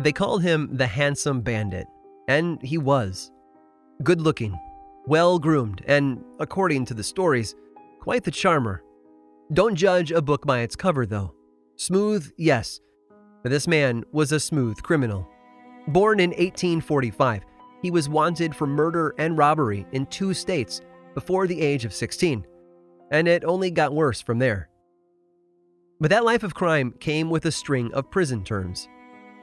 They called him the handsome bandit, and he was. Good looking, well groomed, and, according to the stories, quite the charmer. Don't judge a book by its cover, though. Smooth, yes, but this man was a smooth criminal. Born in 1845, he was wanted for murder and robbery in two states before the age of 16, and it only got worse from there. But that life of crime came with a string of prison terms.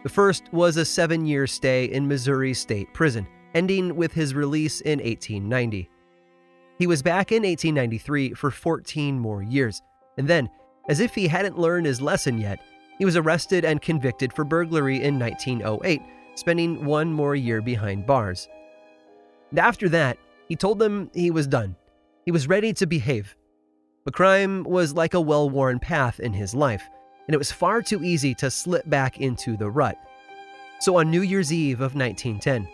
The first was a seven year stay in Missouri State Prison, ending with his release in 1890. He was back in 1893 for 14 more years, and then, as if he hadn't learned his lesson yet, he was arrested and convicted for burglary in 1908 spending one more year behind bars. And after that, he told them he was done. He was ready to behave. But crime was like a well worn path in his life, and it was far too easy to slip back into the rut. So on New Year's Eve of 1910,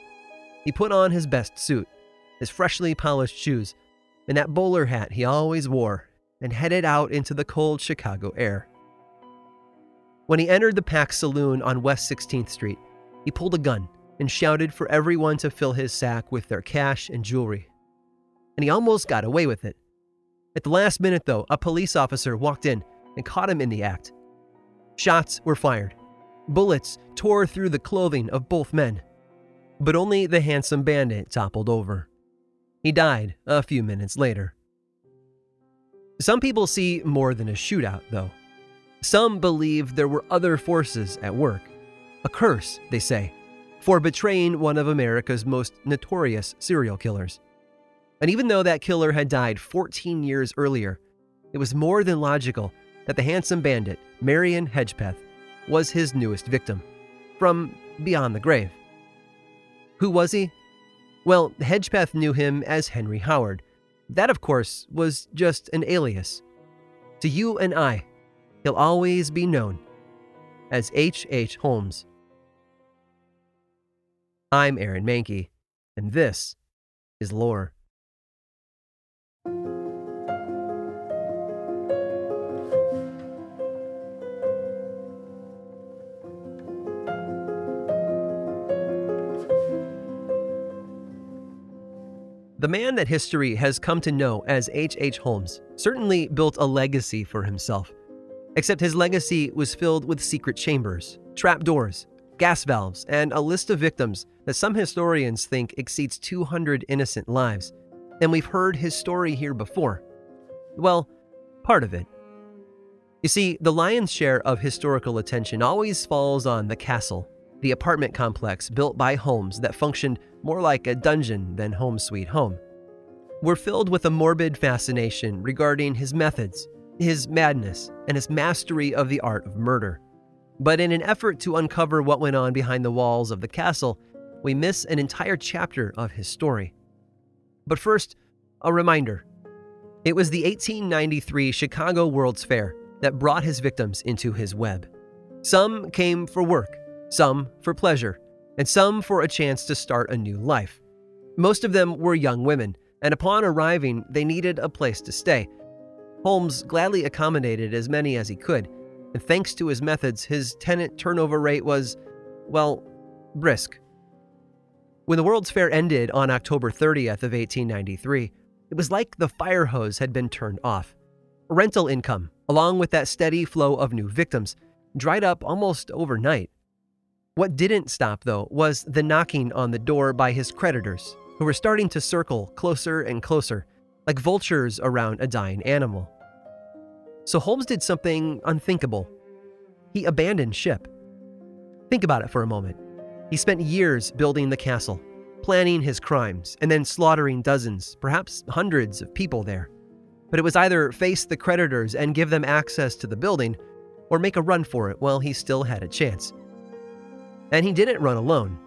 he put on his best suit, his freshly polished shoes, and that bowler hat he always wore, and headed out into the cold Chicago air. When he entered the Pack Saloon on West 16th Street, he pulled a gun and shouted for everyone to fill his sack with their cash and jewelry. And he almost got away with it. At the last minute, though, a police officer walked in and caught him in the act. Shots were fired. Bullets tore through the clothing of both men. But only the handsome bandit toppled over. He died a few minutes later. Some people see more than a shootout, though. Some believe there were other forces at work. A curse, they say, for betraying one of America's most notorious serial killers. And even though that killer had died 14 years earlier, it was more than logical that the handsome bandit, Marion Hedgepeth, was his newest victim from beyond the grave. Who was he? Well, Hedgepeth knew him as Henry Howard. That, of course, was just an alias. To you and I, he'll always be known as H. H. Holmes. I'm Aaron Mahnke, and this is Lore. The man that history has come to know as H. H. Holmes certainly built a legacy for himself. Except his legacy was filled with secret chambers, trapdoors, gas valves, and a list of victims that some historians think exceeds 200 innocent lives. And we've heard his story here before. Well, part of it. You see, the lion's share of historical attention always falls on the castle, the apartment complex built by Holmes that functioned more like a dungeon than home sweet home. We're filled with a morbid fascination regarding his methods, his madness, and his mastery of the art of murder. But in an effort to uncover what went on behind the walls of the castle, we miss an entire chapter of his story. But first, a reminder. It was the 1893 Chicago World's Fair that brought his victims into his web. Some came for work, some for pleasure, and some for a chance to start a new life. Most of them were young women, and upon arriving, they needed a place to stay. Holmes gladly accommodated as many as he could, and thanks to his methods, his tenant turnover rate was, well, brisk. When the World's Fair ended on October 30th of 1893, it was like the fire hose had been turned off. Rental income, along with that steady flow of new victims, dried up almost overnight. What didn't stop, though, was the knocking on the door by his creditors, who were starting to circle closer and closer, like vultures around a dying animal. So Holmes did something unthinkable. He abandoned ship. Think about it for a moment. He spent years building the castle, planning his crimes, and then slaughtering dozens, perhaps hundreds of people there. But it was either face the creditors and give them access to the building, or make a run for it while he still had a chance. And he didn't run alone.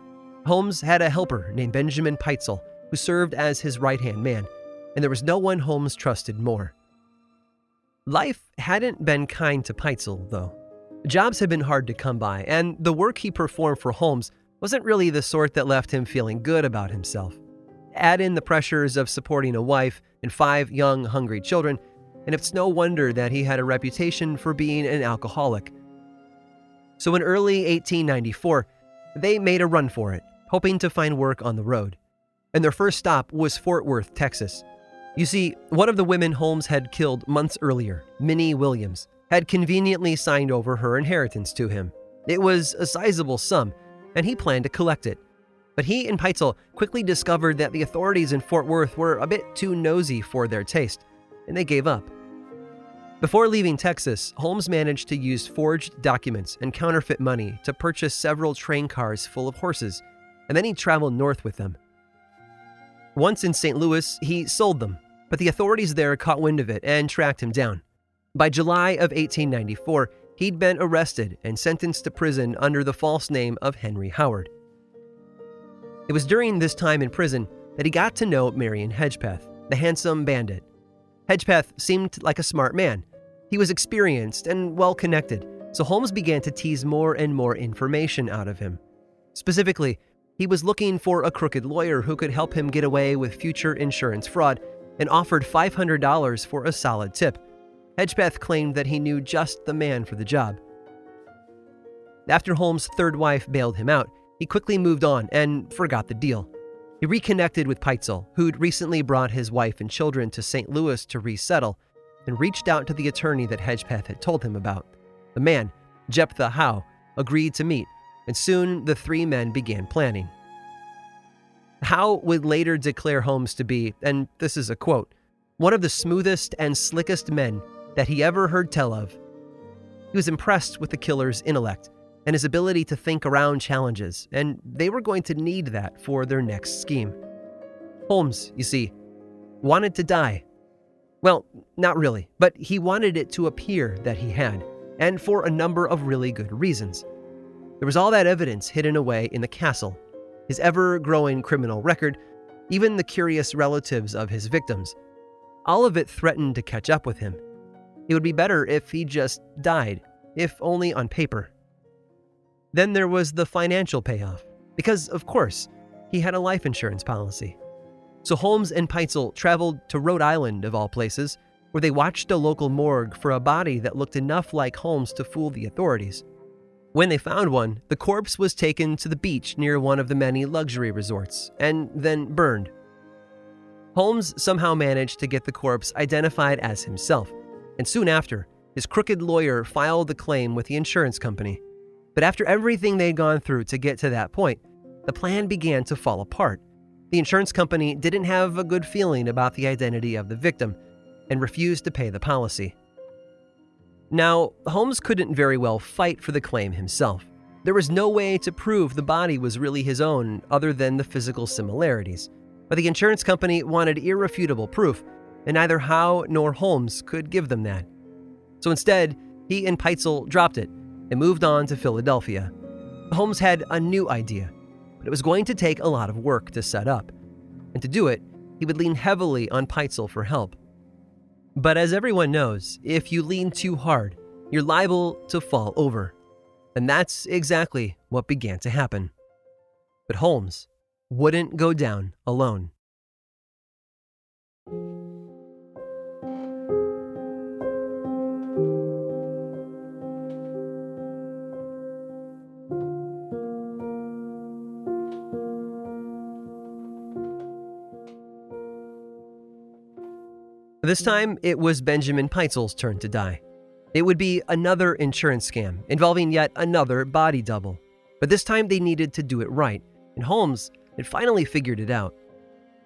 Holmes had a helper named Benjamin Pitezel, who served as his right hand man, and there was no one Holmes trusted more. Life hadn't been kind to Pitezel, though. Jobs had been hard to come by, and the work he performed for Holmes wasn't really the sort that left him feeling good about himself. Add in the pressures of supporting a wife and five young, hungry children, and it's no wonder that he had a reputation for being an alcoholic. So in early 1894, they made a run for it, hoping to find work on the road. And their first stop was Fort Worth, Texas. You see, one of the women Holmes had killed months earlier, Minnie Williams, had conveniently signed over her inheritance to him. It was a sizable sum, and he planned to collect it. But he and Pitezel quickly discovered that the authorities in Fort Worth were a bit too nosy for their taste, and they gave up. Before leaving Texas, Holmes managed to use forged documents and counterfeit money to purchase several train cars full of horses, and then he traveled north with them. Once in St. Louis, he sold them, but the authorities there caught wind of it and tracked him down. By July of 1894, he'd been arrested and sentenced to prison under the false name of Henry Howard. It was during this time in prison that he got to know Marion Hedgepeth, the handsome bandit. Hedgepeth seemed like a smart man. He was experienced and well connected, so Holmes began to tease more and more information out of him. Specifically, he was looking for a crooked lawyer who could help him get away with future insurance fraud and offered $500 for a solid tip. Hedgepeth claimed that he knew just the man for the job. After Holmes' third wife bailed him out, he quickly moved on and forgot the deal. He reconnected with Pitezel, who'd recently brought his wife and children to St. Louis to resettle, and reached out to the attorney that Hedgepeth had told him about. The man, Jephthah Howe, agreed to meet, and soon the three men began planning. Howe would later declare Holmes to be, and this is a quote, one of the smoothest and slickest men that he ever heard tell of. He was impressed with the killer's intellect and his ability to think around challenges, and they were going to need that for their next scheme. Holmes, you see, wanted to die. Well, not really, but he wanted it to appear that he had, and for a number of really good reasons. There was all that evidence hidden away in the castle his ever growing criminal record, even the curious relatives of his victims. All of it threatened to catch up with him. It would be better if he just died, if only on paper. Then there was the financial payoff, because, of course, he had a life insurance policy. So Holmes and Pitezel traveled to Rhode Island, of all places, where they watched a local morgue for a body that looked enough like Holmes to fool the authorities. When they found one, the corpse was taken to the beach near one of the many luxury resorts and then burned. Holmes somehow managed to get the corpse identified as himself, and soon after, his crooked lawyer filed the claim with the insurance company. But after everything they'd gone through to get to that point, the plan began to fall apart. The insurance company didn't have a good feeling about the identity of the victim and refused to pay the policy. Now, Holmes couldn't very well fight for the claim himself. There was no way to prove the body was really his own other than the physical similarities. But the insurance company wanted irrefutable proof, and neither Howe nor Holmes could give them that. So instead, he and Pitezel dropped it and moved on to Philadelphia. Holmes had a new idea, but it was going to take a lot of work to set up. And to do it, he would lean heavily on Pitezel for help. But as everyone knows, if you lean too hard, you're liable to fall over. And that's exactly what began to happen. But Holmes wouldn't go down alone. This time, it was Benjamin Pitezel's turn to die. It would be another insurance scam involving yet another body double. But this time they needed to do it right, and Holmes had finally figured it out.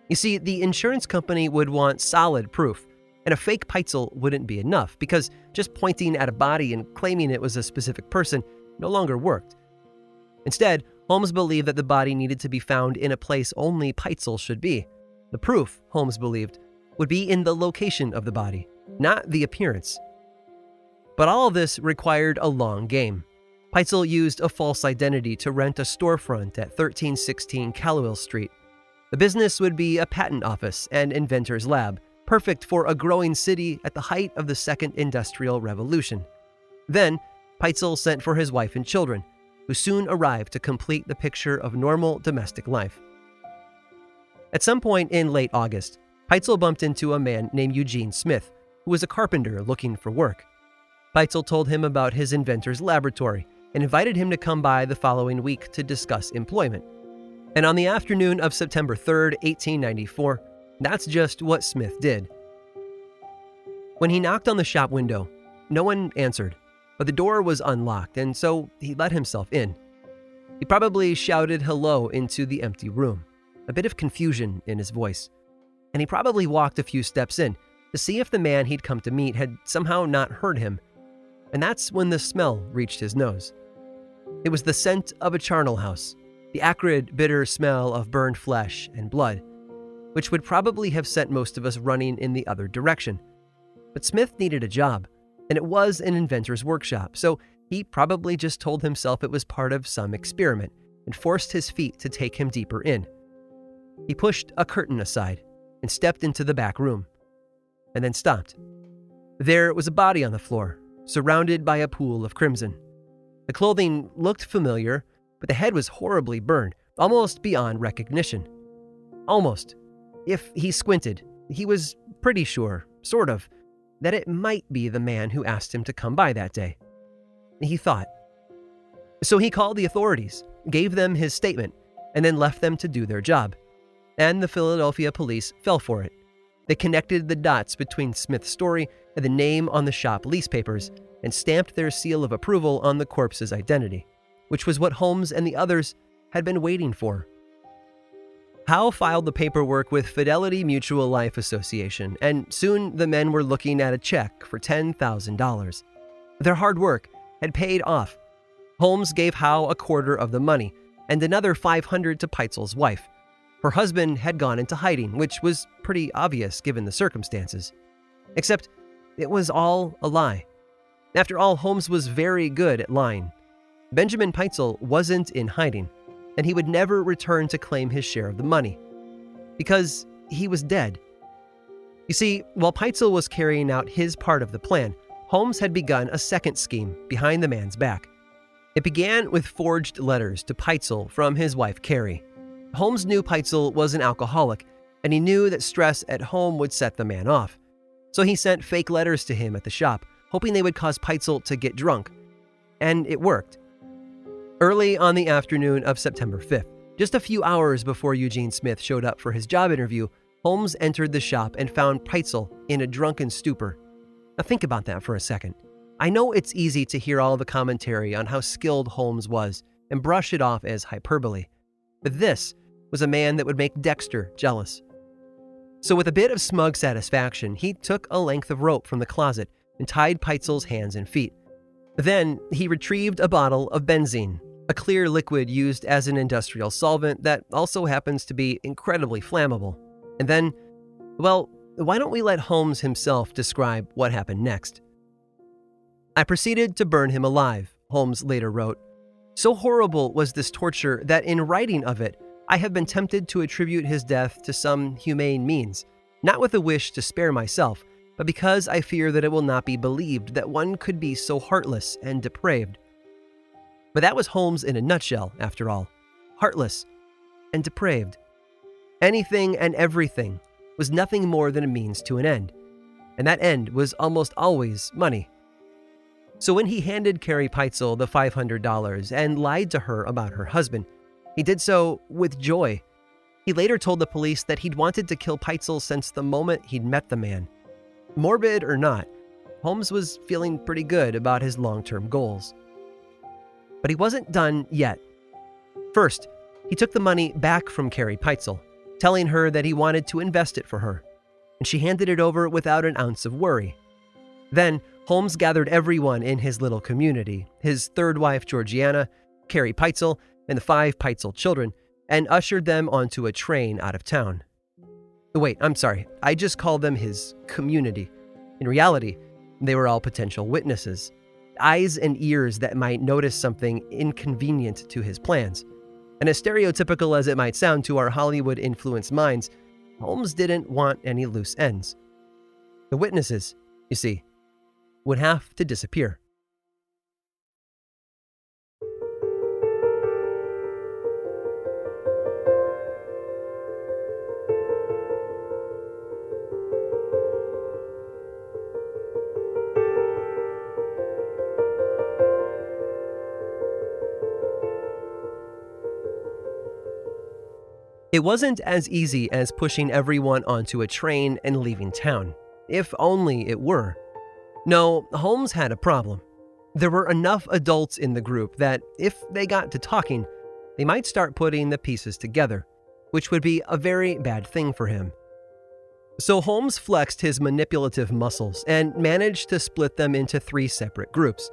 You see, the insurance company would want solid proof, and a fake Pitezel wouldn't be enough because just pointing at a body and claiming it was a specific person no longer worked. Instead, Holmes believed that the body needed to be found in a place only Pitezel should be. The proof, Holmes believed, would be in the location of the body, not the appearance. But all of this required a long game. Pitezel used a false identity to rent a storefront at 1316 Callowhill Street. The business would be a patent office and inventor's lab, perfect for a growing city at the height of the Second Industrial Revolution. Then, Pitezel sent for his wife and children, who soon arrived to complete the picture of normal domestic life. At some point in late August, Pitezel bumped into a man named Eugene Smith, who was a carpenter looking for work. Pitezel told him about his inventor's laboratory and invited him to come by the following week to discuss employment. And on the afternoon of September 3rd, 1894, that's just what Smith did. When he knocked on the shop window, no one answered, but the door was unlocked, and so he let himself in. He probably shouted hello into the empty room, a bit of confusion in his voice. And he probably walked a few steps in to see if the man he'd come to meet had somehow not heard him. And that's when the smell reached his nose. It was the scent of a charnel house, the acrid, bitter smell of burned flesh and blood, which would probably have sent most of us running in the other direction. But Smith needed a job, and it was an inventor's workshop, so he probably just told himself it was part of some experiment and forced his feet to take him deeper in. He pushed a curtain aside and stepped into the back room, and then stopped. There was a body on the floor, surrounded by a pool of crimson. The clothing looked familiar, but the head was horribly burned, almost beyond recognition. Almost. If he squinted, he was pretty sure, sort of, that it might be the man who asked him to come by that day. He thought. So he called the authorities, gave them his statement, and then left them to do their job. And the Philadelphia police fell for it. They connected the dots between Smith's story and the name on the shop lease papers and stamped their seal of approval on the corpse's identity, which was what Holmes and the others had been waiting for. Howe filed the paperwork with Fidelity Mutual Life Association, and soon the men were looking at a check for $10,000. Their hard work had paid off. Holmes gave Howe a quarter of the money and another 500 to Pitezel's wife. Her husband had gone into hiding, which was pretty obvious given the circumstances. Except it was all a lie. After all, Holmes was very good at lying. Benjamin Pitezel wasn't in hiding, and he would never return to claim his share of the money. Because he was dead. You see, while Pitezel was carrying out his part of the plan, Holmes had begun a second scheme behind the man's back. It began with forged letters to Pitezel from his wife Carrie. Holmes knew Pitezel was an alcoholic, and he knew that stress at home would set the man off. So he sent fake letters to him at the shop, hoping they would cause Pitezel to get drunk. And it worked. Early on the afternoon of September 5th, just a few hours before Eugene Smith showed up for his job interview, Holmes entered the shop and found Pitezel in a drunken stupor. Now think about that for a second. I know it's easy to hear all the commentary on how skilled Holmes was and brush it off as hyperbole, but this was a man that would make Dexter jealous. So, with a bit of smug satisfaction, he took a length of rope from the closet and tied Pitezel's hands and feet. Then he retrieved a bottle of benzene, a clear liquid used as an industrial solvent that also happens to be incredibly flammable. And then, well, why don't we let Holmes himself describe what happened next? I proceeded to burn him alive, Holmes later wrote. So horrible was this torture that in writing of it, I have been tempted to attribute his death to some humane means, not with a wish to spare myself, but because I fear that it will not be believed that one could be so heartless and depraved. But that was Holmes in a nutshell, after all heartless and depraved. Anything and everything was nothing more than a means to an end, and that end was almost always money. So when he handed Carrie Pitezel the $500 and lied to her about her husband, he did so with joy. He later told the police that he'd wanted to kill Pitezel since the moment he'd met the man. Morbid or not, Holmes was feeling pretty good about his long term goals. But he wasn't done yet. First, he took the money back from Carrie Pitezel, telling her that he wanted to invest it for her, and she handed it over without an ounce of worry. Then, Holmes gathered everyone in his little community his third wife, Georgiana, Carrie Pitezel, and the five Pitezel children and ushered them onto a train out of town. Oh, wait, I'm sorry, I just called them his community. In reality, they were all potential witnesses, eyes and ears that might notice something inconvenient to his plans. And as stereotypical as it might sound to our Hollywood influenced minds, Holmes didn't want any loose ends. The witnesses, you see, would have to disappear. It wasn't as easy as pushing everyone onto a train and leaving town, if only it were. No, Holmes had a problem. There were enough adults in the group that, if they got to talking, they might start putting the pieces together, which would be a very bad thing for him. So Holmes flexed his manipulative muscles and managed to split them into three separate groups.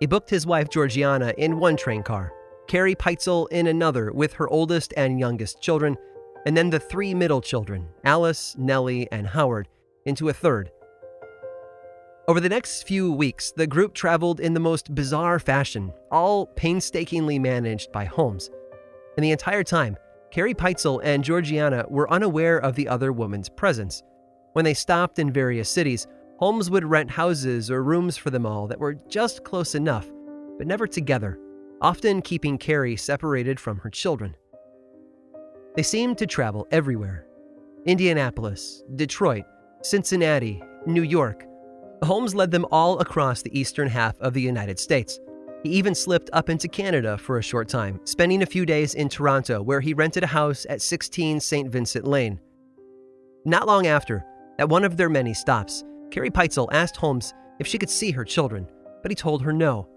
He booked his wife Georgiana in one train car, Carrie Pitezel in another with her oldest and youngest children, and then the three middle children, Alice, Nellie, and Howard, into a third. Over the next few weeks, the group traveled in the most bizarre fashion, all painstakingly managed by Holmes. And the entire time, Carrie Pitezel and Georgiana were unaware of the other woman's presence. When they stopped in various cities, Holmes would rent houses or rooms for them all that were just close enough, but never together often keeping Carrie separated from her children. They seemed to travel everywhere Indianapolis, Detroit, Cincinnati, New York. Holmes led them all across the eastern half of the United States. He even slipped up into Canada for a short time, spending a few days in Toronto, where he rented a house at 16 St. Vincent Lane. Not long after, at one of their many stops, Carrie Pitezel asked Holmes if she could see her children, but he told her no.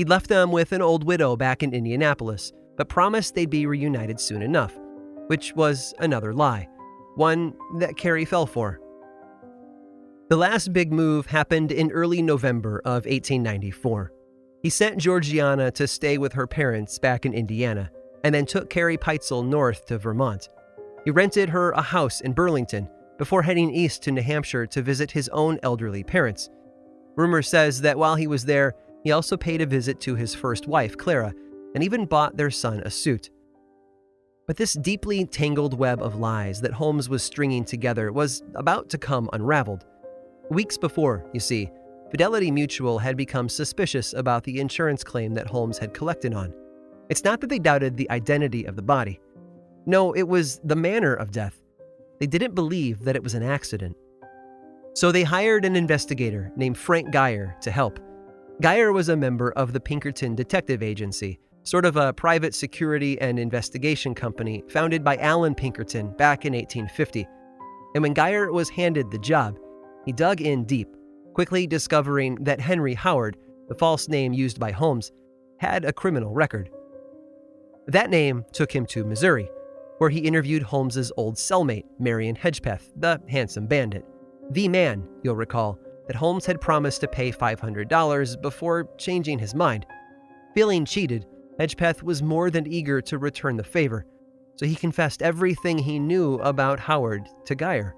He'd left them with an old widow back in Indianapolis, but promised they'd be reunited soon enough, which was another lie, one that Carrie fell for. The last big move happened in early November of 1894. He sent Georgiana to stay with her parents back in Indiana, and then took Carrie Pitezel north to Vermont. He rented her a house in Burlington before heading east to New Hampshire to visit his own elderly parents. Rumor says that while he was there, he also paid a visit to his first wife, Clara, and even bought their son a suit. But this deeply tangled web of lies that Holmes was stringing together was about to come unraveled. Weeks before, you see, Fidelity Mutual had become suspicious about the insurance claim that Holmes had collected on. It's not that they doubted the identity of the body. No, it was the manner of death. They didn't believe that it was an accident. So they hired an investigator named Frank Geyer to help. Geyer was a member of the Pinkerton Detective Agency, sort of a private security and investigation company founded by Allan Pinkerton back in 1850. And when Geyer was handed the job, he dug in deep, quickly discovering that Henry Howard, the false name used by Holmes, had a criminal record. That name took him to Missouri, where he interviewed Holmes's old cellmate, Marion Hedgepeth, the handsome bandit. The man, you'll recall, that Holmes had promised to pay $500 before changing his mind. Feeling cheated, Hedgepeth was more than eager to return the favor, so he confessed everything he knew about Howard to Geyer.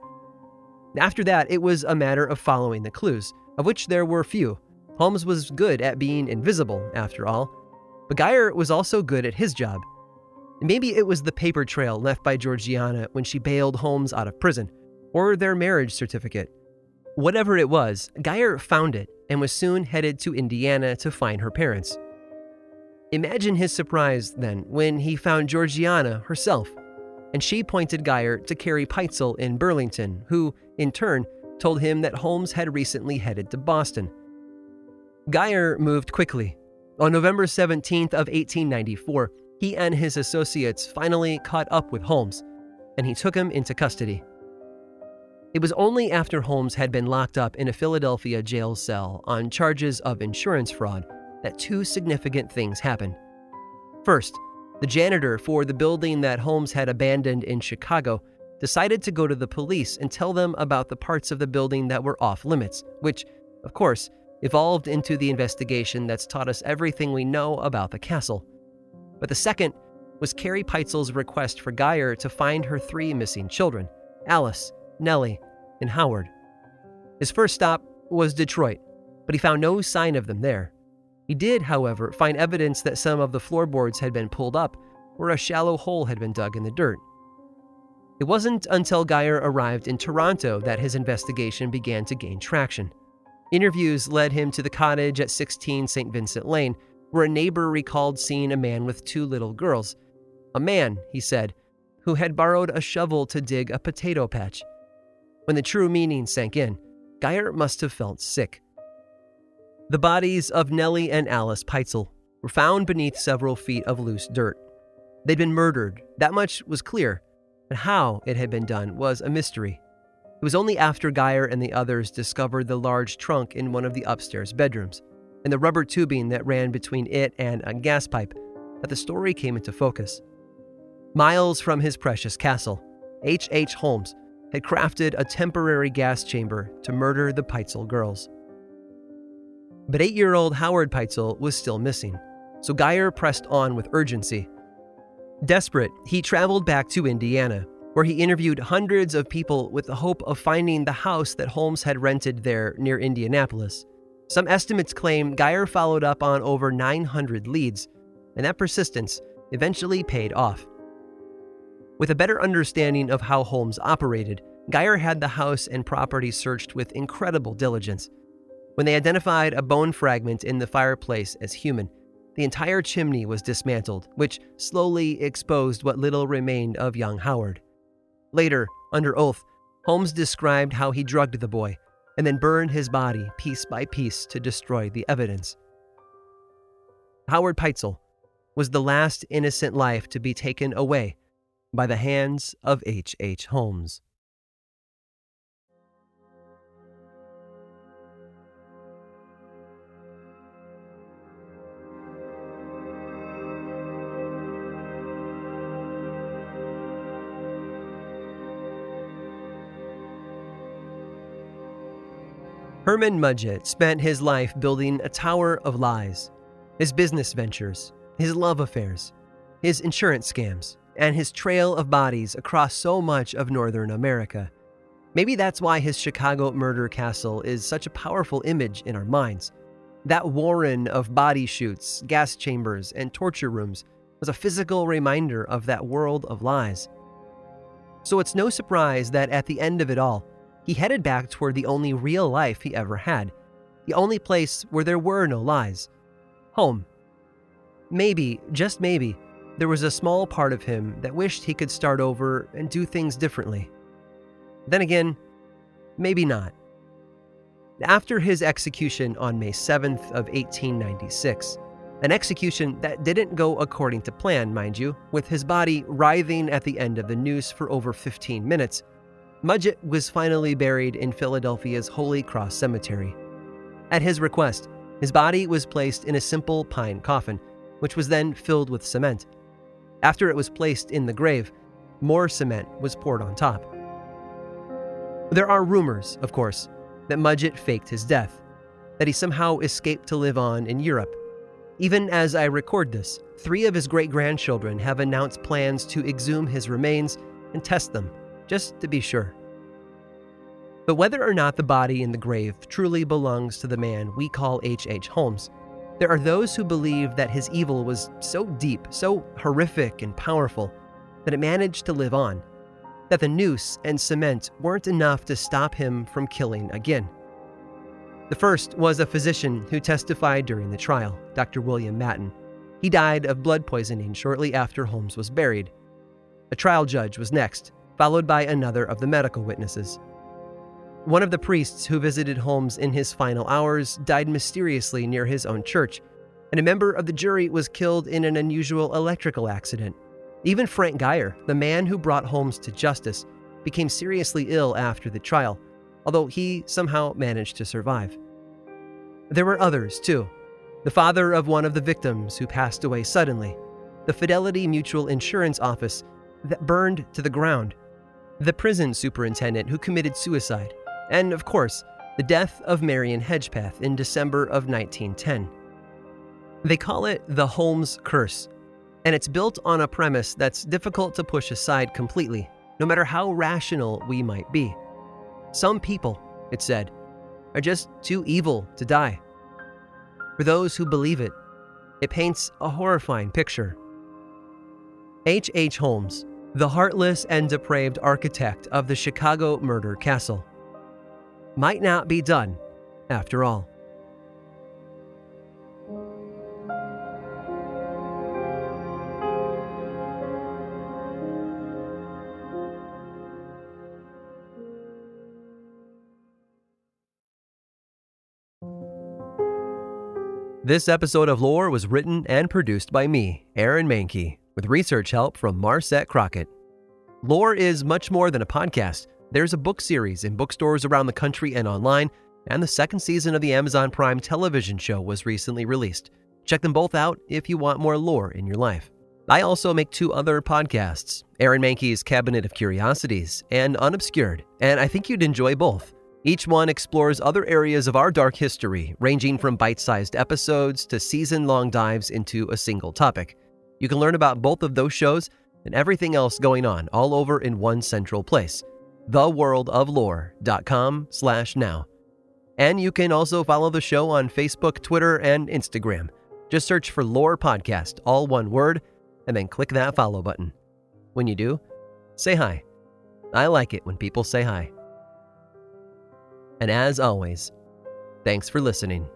After that, it was a matter of following the clues, of which there were few. Holmes was good at being invisible, after all, but Geyer was also good at his job. Maybe it was the paper trail left by Georgiana when she bailed Holmes out of prison, or their marriage certificate. Whatever it was, Geyer found it and was soon headed to Indiana to find her parents. Imagine his surprise, then, when he found Georgiana herself, and she pointed Geyer to Carrie Pitezel in Burlington, who, in turn, told him that Holmes had recently headed to Boston. Geyer moved quickly. On November 17th of 1894, he and his associates finally caught up with Holmes, and he took him into custody. It was only after Holmes had been locked up in a Philadelphia jail cell on charges of insurance fraud that two significant things happened. First, the janitor for the building that Holmes had abandoned in Chicago decided to go to the police and tell them about the parts of the building that were off limits, which, of course, evolved into the investigation that's taught us everything we know about the castle. But the second was Carrie Pitezel's request for Geyer to find her three missing children Alice, Nellie, and Howard. His first stop was Detroit, but he found no sign of them there. He did, however, find evidence that some of the floorboards had been pulled up where a shallow hole had been dug in the dirt. It wasn't until Geyer arrived in Toronto that his investigation began to gain traction. Interviews led him to the cottage at 16 St. Vincent Lane, where a neighbor recalled seeing a man with two little girls. A man, he said, who had borrowed a shovel to dig a potato patch. When the true meaning sank in, Geyer must have felt sick. The bodies of Nellie and Alice Pitezel were found beneath several feet of loose dirt. They'd been murdered, that much was clear, but how it had been done was a mystery. It was only after Geyer and the others discovered the large trunk in one of the upstairs bedrooms and the rubber tubing that ran between it and a gas pipe that the story came into focus. Miles from his precious castle, H. H. Holmes had crafted a temporary gas chamber to murder the Pitezel girls. But eight year old Howard Pitezel was still missing, so Geyer pressed on with urgency. Desperate, he traveled back to Indiana, where he interviewed hundreds of people with the hope of finding the house that Holmes had rented there near Indianapolis. Some estimates claim Geyer followed up on over 900 leads, and that persistence eventually paid off. With a better understanding of how Holmes operated, Geyer had the house and property searched with incredible diligence. When they identified a bone fragment in the fireplace as human, the entire chimney was dismantled, which slowly exposed what little remained of young Howard. Later, under oath, Holmes described how he drugged the boy and then burned his body piece by piece to destroy the evidence. Howard Pitezel was the last innocent life to be taken away by the hands of H. H. Holmes. Herman Mudgett spent his life building a tower of lies. His business ventures, his love affairs, his insurance scams, and his trail of bodies across so much of Northern America. Maybe that's why his Chicago murder castle is such a powerful image in our minds. That warren of body chutes, gas chambers, and torture rooms was a physical reminder of that world of lies. So it's no surprise that at the end of it all, he headed back toward the only real life he ever had, the only place where there were no lies home. Maybe, just maybe, there was a small part of him that wished he could start over and do things differently. Then again, maybe not. After his execution on May 7th of 1896, an execution that didn't go according to plan, mind you, with his body writhing at the end of the noose for over 15 minutes, Mudgett was finally buried in Philadelphia's Holy Cross Cemetery. At his request, his body was placed in a simple pine coffin, which was then filled with cement. After it was placed in the grave, more cement was poured on top. There are rumors, of course, that Mudgett faked his death, that he somehow escaped to live on in Europe. Even as I record this, three of his great grandchildren have announced plans to exhume his remains and test them just to be sure. But whether or not the body in the grave truly belongs to the man we call H.H. H. Holmes, there are those who believe that his evil was so deep, so horrific and powerful, that it managed to live on, that the noose and cement weren't enough to stop him from killing again. The first was a physician who testified during the trial, Dr. William Matten. He died of blood poisoning shortly after Holmes was buried. A trial judge was next, followed by another of the medical witnesses. One of the priests who visited Holmes in his final hours died mysteriously near his own church, and a member of the jury was killed in an unusual electrical accident. Even Frank Geyer, the man who brought Holmes to justice, became seriously ill after the trial, although he somehow managed to survive. There were others, too. The father of one of the victims who passed away suddenly, the Fidelity Mutual Insurance Office that burned to the ground, the prison superintendent who committed suicide, and of course, the death of Marion Hedgepeth in December of 1910. They call it the Holmes Curse, and it's built on a premise that's difficult to push aside completely, no matter how rational we might be. Some people, it said, are just too evil to die. For those who believe it, it paints a horrifying picture. H. H. Holmes the heartless and depraved architect of the Chicago murder castle. Might not be done, after all. This episode of Lore was written and produced by me, Aaron Mahnke, with research help from Marset Crockett. Lore is much more than a podcast. There's a book series in bookstores around the country and online, and the second season of the Amazon Prime television show was recently released. Check them both out if you want more lore in your life. I also make two other podcasts Aaron Mahnke's Cabinet of Curiosities and Unobscured, and I think you'd enjoy both. Each one explores other areas of our dark history, ranging from bite sized episodes to season long dives into a single topic. You can learn about both of those shows and everything else going on all over in one central place theworldoflore.com slash now. And you can also follow the show on facebook twitter and instagram. Just search for lore podcast all one word and then click that follow button. When you do say hi. I like it when people say hi. And as always thanks for listening